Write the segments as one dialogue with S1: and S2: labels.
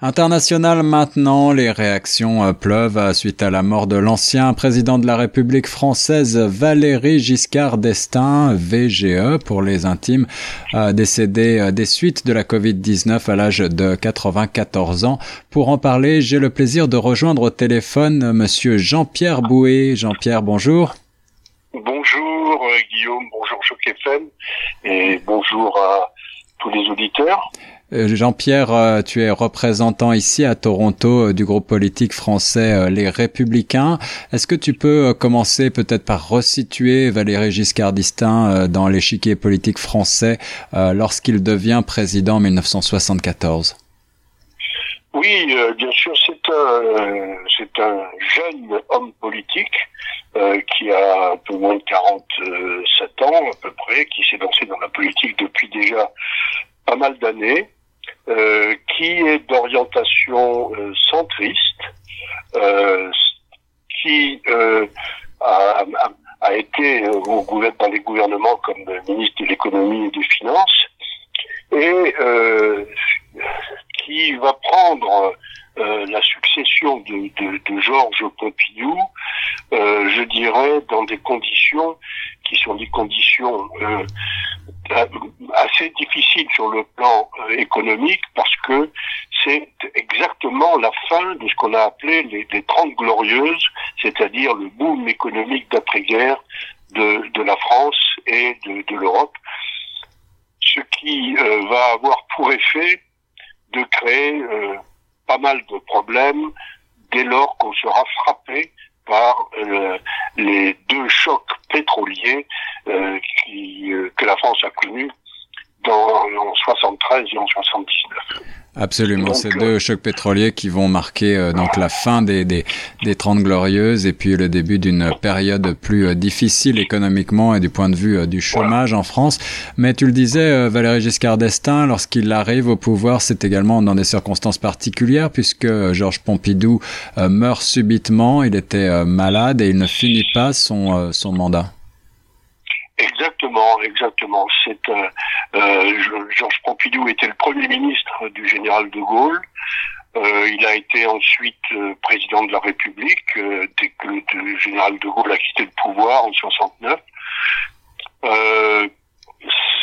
S1: International maintenant, les réactions euh, pleuvent euh, suite à la mort de l'ancien président de la République française Valéry Giscard d'Estaing, VGE pour les intimes, euh, décédé des suites de la Covid-19 à l'âge de 94 ans. Pour en parler, j'ai le plaisir de rejoindre au téléphone monsieur Jean-Pierre Bouet. Jean-Pierre, bonjour.
S2: Bonjour Guillaume, bonjour Choc FM et bonjour à tous les auditeurs.
S1: Euh, Jean-Pierre, euh, tu es représentant ici à Toronto euh, du groupe politique français Les Républicains. Est-ce que tu peux commencer peut-être par resituer Valéry Giscard d'Estaing dans l'échiquier politique français lorsqu'il devient président en 1974
S2: Oui, bien sûr, c'est un, c'est un jeune homme politique qui a un peu moins de 47 ans à peu près, qui s'est lancé dans la politique depuis déjà pas mal d'années euh, qui est d'orientation euh, centriste, euh, qui a, été au dans les gouvernements comme ministre de l'économie et des finances, et qui va prendre la succession de, de Georges Pompidou, je dirais, dans des conditions qui sont des conditions assez difficile sur le plan euh, économique parce que c'est exactement la fin de ce qu'on a appelé les, les 30 glorieuses, c'est-à-dire le boom économique d'après-guerre de, la France et de, l'Europe, ce qui euh, va avoir pour effet de créer euh, pas mal de problèmes dès lors qu'on sera frappé par les deux chocs pétroliers euh, qui, euh, que la France a connus dans, en 73 et en 79.
S1: Absolument, ces deux euh, chocs pétroliers qui vont marquer donc la fin des, des, des 30 glorieuses et puis le début d'une période plus difficile économiquement et du point de vue du chômage en France. Mais tu le disais, Valéry Giscard d'Estaing, lorsqu'il arrive au pouvoir, c'est également dans des circonstances particulières puisque Georges Pompidou meurt subitement, il était malade et il ne finit pas son, son mandat.
S2: Exactement, euh, euh, Georges Pompidou était le premier ministre du général de Gaulle. Euh, il a été ensuite président de la République dès que le général de Gaulle a quitté le pouvoir en 69.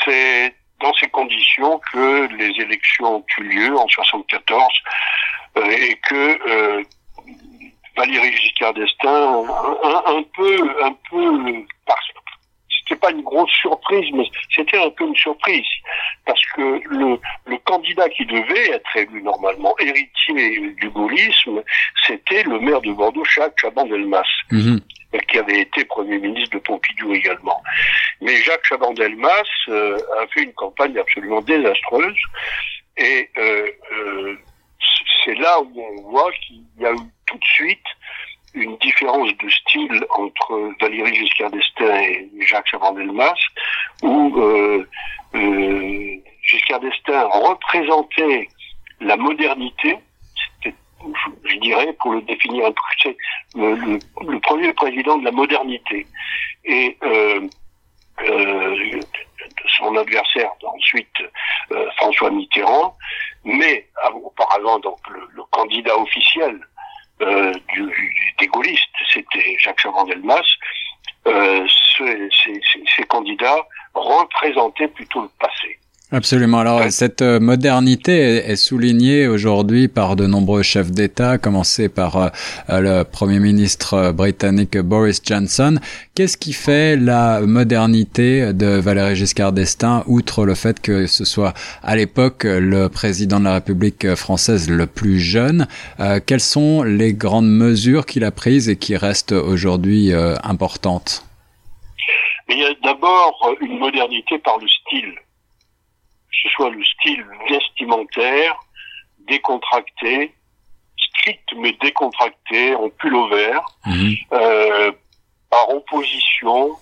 S2: C'est dans ces conditions que les élections ont eu lieu en 74 et que Valéry Giscard d'Estaing, un, un, peu, un peu c'était pas une grosse surprise, mais c'était un peu une surprise parce que le, le candidat qui devait être élu normalement héritier du gaullisme, c'était le maire de Bordeaux, Jacques Chaban-Delmas, mhm. qui avait été premier ministre de Pompidou également. Mais Jacques Chaban-Delmas euh, a fait une campagne absolument désastreuse et euh, euh, c'est là où on voit qu'il y a eu tout de suite une différence de style entre Valéry Giscard d'Estaing et Jacques Chaban-Delmas, où euh, euh, Giscard d'Estaing représentait la modernité, je dirais, pour le définir un peu, c'est le, le, premier président de la modernité. Et euh, euh, son adversaire ensuite euh, François Mitterrand, mais auparavant donc le, le candidat officiel euh, du, des gaullistes, c'était Jacques Chaban-Delmas, euh, ces, ces, ces candidats représentaient plutôt le passé.
S1: Absolument. Alors cette euh, modernité est, soulignée aujourd'hui par de nombreux chefs d'État, à commencer par euh, le Premier ministre britannique Boris Johnson. Qu'est-ce qui fait la modernité de Valéry Giscard d'Estaing, outre le fait que ce soit à l'époque le président de la République française le plus jeune? Euh, Quelles sont les grandes mesures qu'il a prises et qui restent aujourd'hui importantes?
S2: Il y a d'abord une modernité par le style ce soit le style vestimentaire, décontracté, strict mais décontracté, en pull au vert, mhm. euh, par opposition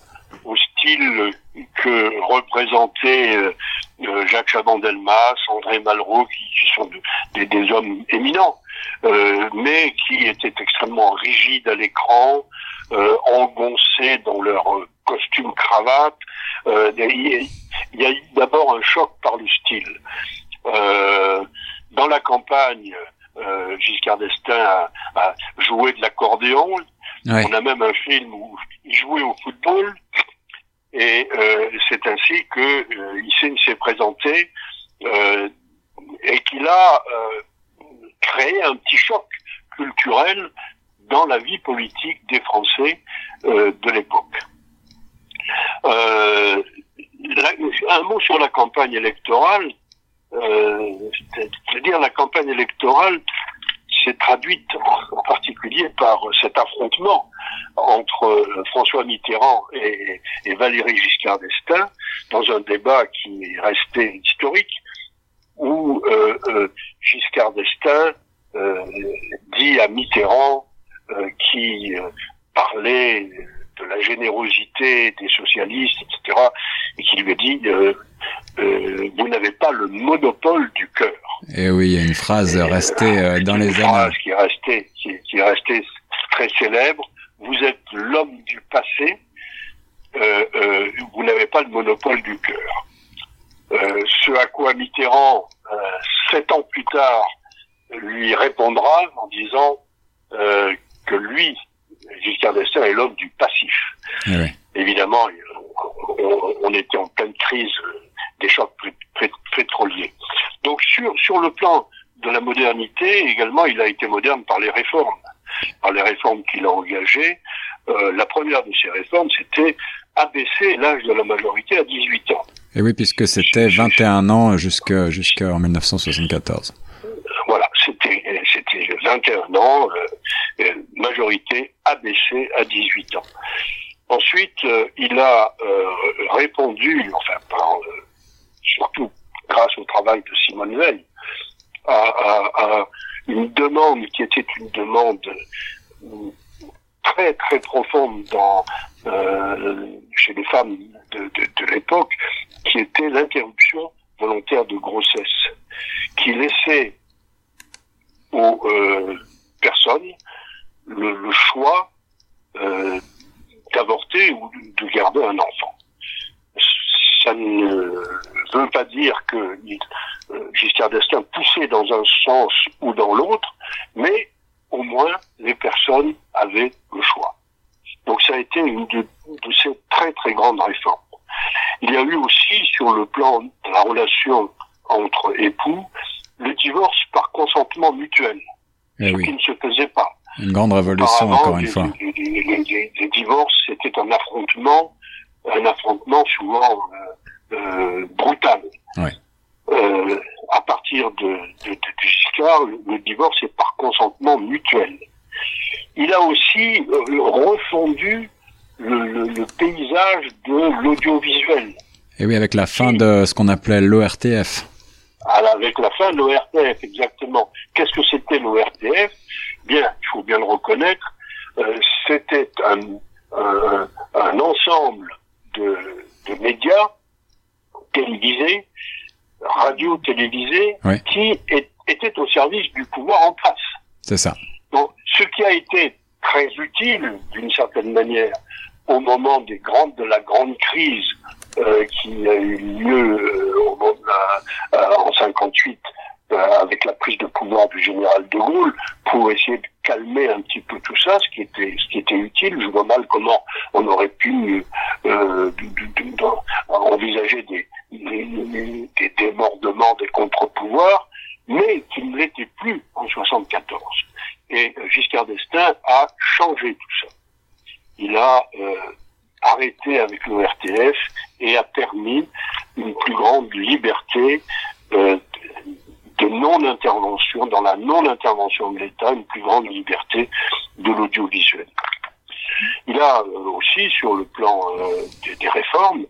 S2: au style que représentaient euh, euh, Jacques Chaban-Delmas, André Malraux, qui, sont des, des, hommes éminents, euh, mais qui étaient extrêmement rigides à l'écran, engoncés dans leur costume cravate. Il y a d'abord un choc par le style. Euh, dans la campagne, euh, Giscard d'Estaing a, joué de l'accordéon. On a même un film où il jouait au football. Et euh, c'est ainsi que euh, s'est présenté et qu'il a créé un petit choc culturel dans la vie politique des Français de l'époque. Euh, un mot sur la campagne électorale. Euh, C'est-à-dire la campagne électorale s'est traduite en particulier par cet affrontement entre François Mitterrand et, Valéry Giscard d'Estaing dans un débat qui est resté historique où euh, euh, Giscard d'Estaing euh, dit à Mitterrand qui parlait de la générosité des socialistes, etc., et qui lui a dit euh, vous n'avez pas le monopole du cœur.
S1: Et eh oui, il y a une phrase restée euh, dans les
S2: années. Une phrase qui est restée, qui, qui est restée très célèbre. Vous êtes l'homme du passé. Euh, euh, vous n'avez pas le monopole du cœur. Euh, ce à quoi Mitterrand, sept ans plus tard, lui répondra en disant que lui, Giscard d'Estaing, est l'homme du passif. Eh Évidemment, on, on, était en pleine crise des chocs pétroliers. Donc sur, sur le plan de la modernité, également, il a été moderne par les réformes, par les réformes qu'il a engagées. Euh, la première de ces réformes, c'était abaisser l'âge de la majorité à 18 ans.
S1: Et oui, puisque c'était 21 ans jusqu'en jusqu 1974.
S2: Voilà, c'était 21 ans, euh, euh, majorité abaissée à 18 ans. Ensuite, euh, il a euh, répondu, enfin par surtout grâce au travail de Simone Veil, à, une demande qui était une demande très très profonde euh, chez les femmes de, l'époque, qui était l'interruption volontaire de grossesse, qui laissait aux euh, personnes le, choix euh, d'avorter ou de garder un enfant ça ne veut pas dire que euh, Giscard d'Estaing poussait dans un sens ou dans l'autre, mais au moins les personnes avaient le choix. Donc ça a été une de, ces très très grandes réformes. Il y a eu aussi sur le plan de la relation entre époux le divorce par consentement mutuel,
S1: eh
S2: ce qui ne se faisait pas.
S1: Une grande révolution encore une fois.
S2: C'était un affrontement, un affrontement souvent euh, euh, brutal. Euh, à partir de, de, de Giscard, le, divorce est par consentement mutuel. Il a aussi euh, refondu le, le, paysage de l'audiovisuel.
S1: Et oui, avec la fin de ce qu'on appelait l'ORTF.
S2: avec la fin de l'ORTF, exactement. Qu'est-ce que c'était l'ORTF Bien, il faut bien le reconnaître, euh, c'était un, un, un, ensemble de, de médias télévisés, qui étaient au service du pouvoir en place.
S1: C'est ça.
S2: Donc, ce qui a été très utile, d'une certaine manière, au moment des grandes, de la grande crise euh, qui a eu lieu euh, au moment euh, en 58 avec la prise de pouvoir du général de Gaulle pour essayer de calmer un petit peu tout ça, ce qui était ce qui était utile. Je vois mal comment on aurait pu envisager des, des, débordements, des contre-pouvoirs, mais qui ne l'étaient plus en 74. Et euh, Giscard d'Estaing a changé tout ça. Il a euh, arrêté avec le RTF et a permis une plus grande liberté euh, de non-intervention, dans la non-intervention de l'État, une plus grande liberté de l'audiovisuel. Il a aussi, sur le plan des, réformes,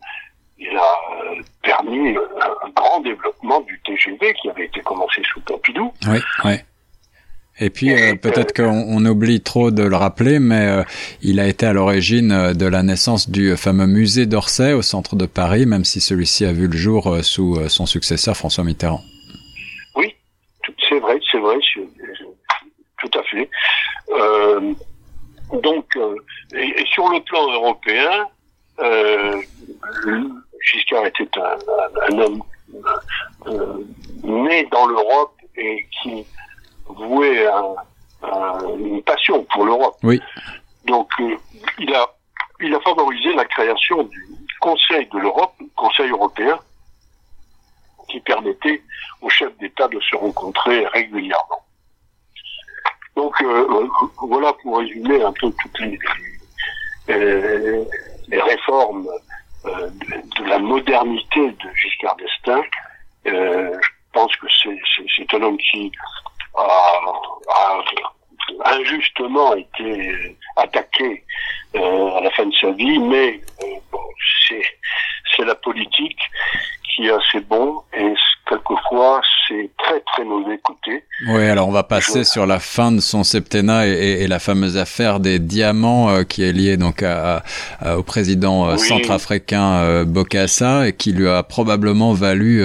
S2: il a euh, permis un grand développement du TGV qui avait été commencé sous Pompidou.
S1: Oui, oui. Et puis peut-être qu'on oublie trop de le rappeler, mais il a été à l'origine de la naissance du fameux musée d'Orsay au centre de Paris, même si celui-ci a vu le jour sous son successeur François Mitterrand.
S2: Oui, c'est vrai, c'est vrai, tout à fait. Euh, donc, euh, et, sur le plan européen, euh, Giscard était un, homme euh, né dans l'Europe et qui voué une passion pour l'Europe.
S1: Oui.
S2: Donc, il a il a favorisé la création du Conseil de l'Europe, Conseil européen, qui permettait aux chefs d'État de se rencontrer régulièrement. Donc euh, voilà pour résumer un peu toutes les, euh, les réformes euh, de, la modernité de Giscard d'Estaing. je pense que c'est un homme qui a, a injustement été attaqué à la fin de sa vie, mais bon, c'est la politique qui est assez bon et quelquefois c'est très très mauvais côté.
S1: Oui, alors on va passer sur la fin de son septennat et, et, la fameuse affaire des diamants euh, qui est liée donc à, au président euh, centrafricain euh, Bokassa et qui lui a probablement valu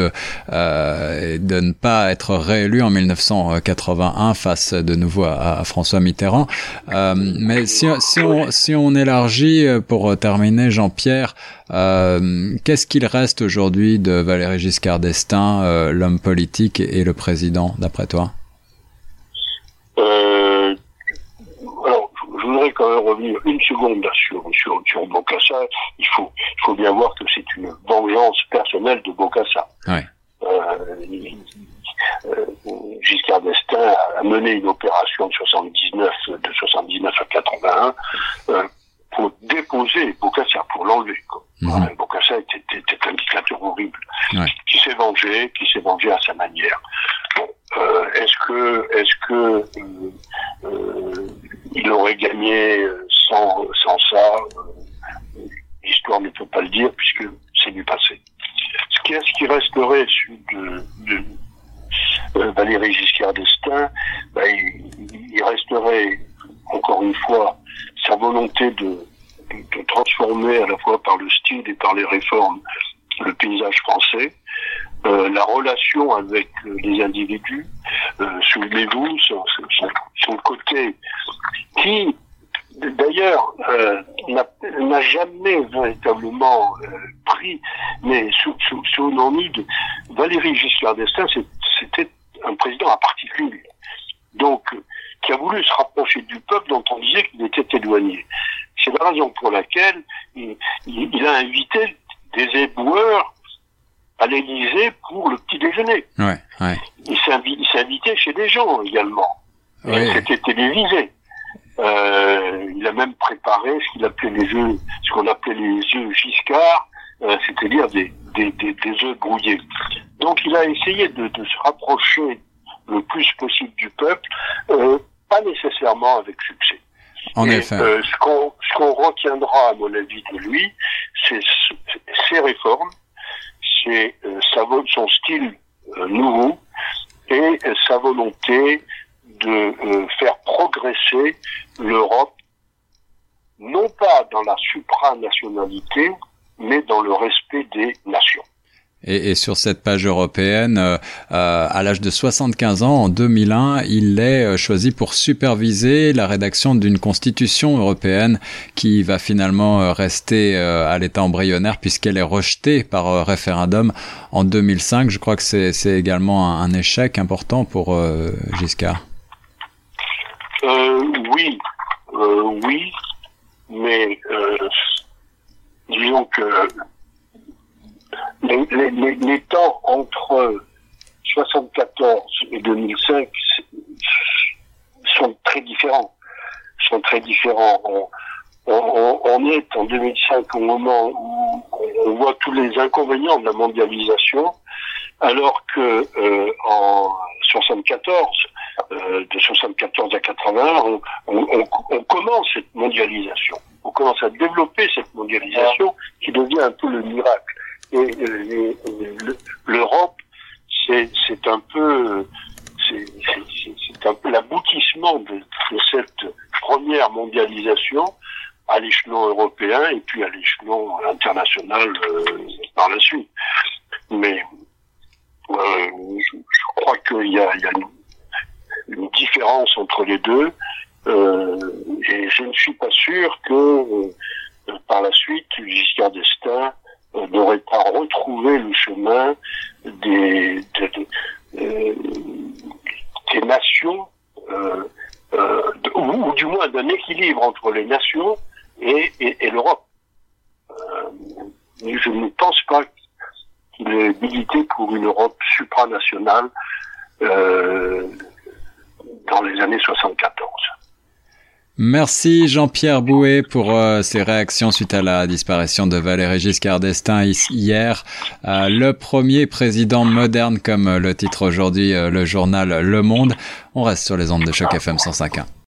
S1: euh, de ne pas être réélu en 1981 face de nouveau à, à François Mitterrand. mais si, si, on, si on élargit pour terminer, Jean-Pierre, qu'est-ce qu'il reste aujourd'hui de Valéry Giscard d'Estaing, l'homme politique et le président, d'après toi
S2: euh, alors, je voudrais quand même revenir une seconde sur, sur, sur Bokassa. Il faut, il faut bien voir que c'est une vengeance personnelle de Bokassa.
S1: Ouais.
S2: Euh, euh, Giscard d'Estaing a mené une opération de 79, de 79 à 81 euh, pour déposer Bokassa, pour l'enlever. Mm Bokassa était, était, un dictateur horrible,
S1: ouais.
S2: Qui s'est vengé, à sa manière. Euh, est-ce que, est-ce que euh, euh, il aurait gagné sans, sans ça L'histoire ne peut pas le dire puisque c'est du passé. Ce qui, ce qui resterait de, de Valéry Giscard d'Estaing, ben, il, resterait encore une fois sa volonté de, transformer à la fois par le style et par les réformes le paysage français, euh, la relation avec euh, les individus, souvenez-vous, son, son, son, côté qui, d'ailleurs, euh, n'a jamais véritablement pris, mais sous, sous, sous de Valéry Giscard d'Estaing, c'était un président à particulier. Donc, qui a voulu se rapprocher du peuple dont on disait qu'il était éloigné. C'est la raison pour laquelle il, il a invité des éboueurs à l'Élysée pour le petit déjeuner.
S1: Ouais, ouais.
S2: Il s'est invité chez des gens également.
S1: Oui.
S2: C'était télévisé. Euh, il a même préparé ce qu'il appelait les œufs, ce qu'on appelait les œufs Giscard, euh, c'est-à-dire des, des, des, des, œufs brouillés. Donc il a essayé de, de, se rapprocher le plus possible du peuple, euh, pas nécessairement avec succès.
S1: En
S2: Et,
S1: effet.
S2: euh, ce qu'on ce qu'on retiendra, à mon avis, de lui, c'est ses réformes, c'est euh, son style euh, nouveau et euh, sa volonté de faire progresser l'Europe, non pas dans la supranationalité, mais dans le respect des nations.
S1: Et, sur cette page européenne, euh, à l'âge de 75 ans, en 2001, il est euh, choisi pour superviser la rédaction d'une constitution européenne qui va finalement euh, rester à l'état embryonnaire puisqu'elle est rejetée par référendum en 2005. Je crois que c'est également un, un, échec important pour Giscard.
S2: oui, oui, mais disons que les, les, les, temps entre 74 et 2005 sont très différents. Sont très différents. On, on, on, est en 2005 au moment où on voit tous les inconvénients de la mondialisation, alors que euh, en 74, euh, de 74 à 81, on, on, commence cette mondialisation. On commence à développer cette mondialisation qui devient un peu le miracle et l'Europe, c'est un peu c'est un peu l'aboutissement de, de, cette première mondialisation à l'échelon européen et puis à l'échelon international euh, par la suite. Mais euh, je, crois qu'il y a, il y a une, une, différence entre les deux euh, et je ne suis pas sûr que euh, par la suite Giscard d'Estaing n'aurait pas retrouvé le chemin des, des, des, euh, des nations du moins d'un équilibre entre les nations et, et, l'Europe. Euh, je ne pense pas qu'il est milité pour une Europe supranationale euh, dans les années 74.
S1: Merci Jean-Pierre Bouet pour euh, ces réactions suite à la disparition de Valéry Giscard d'Estaing hier. Euh, le premier président moderne, comme le titre aujourd'hui le journal Le Monde. On reste sur les ondes de choc FM 105.1.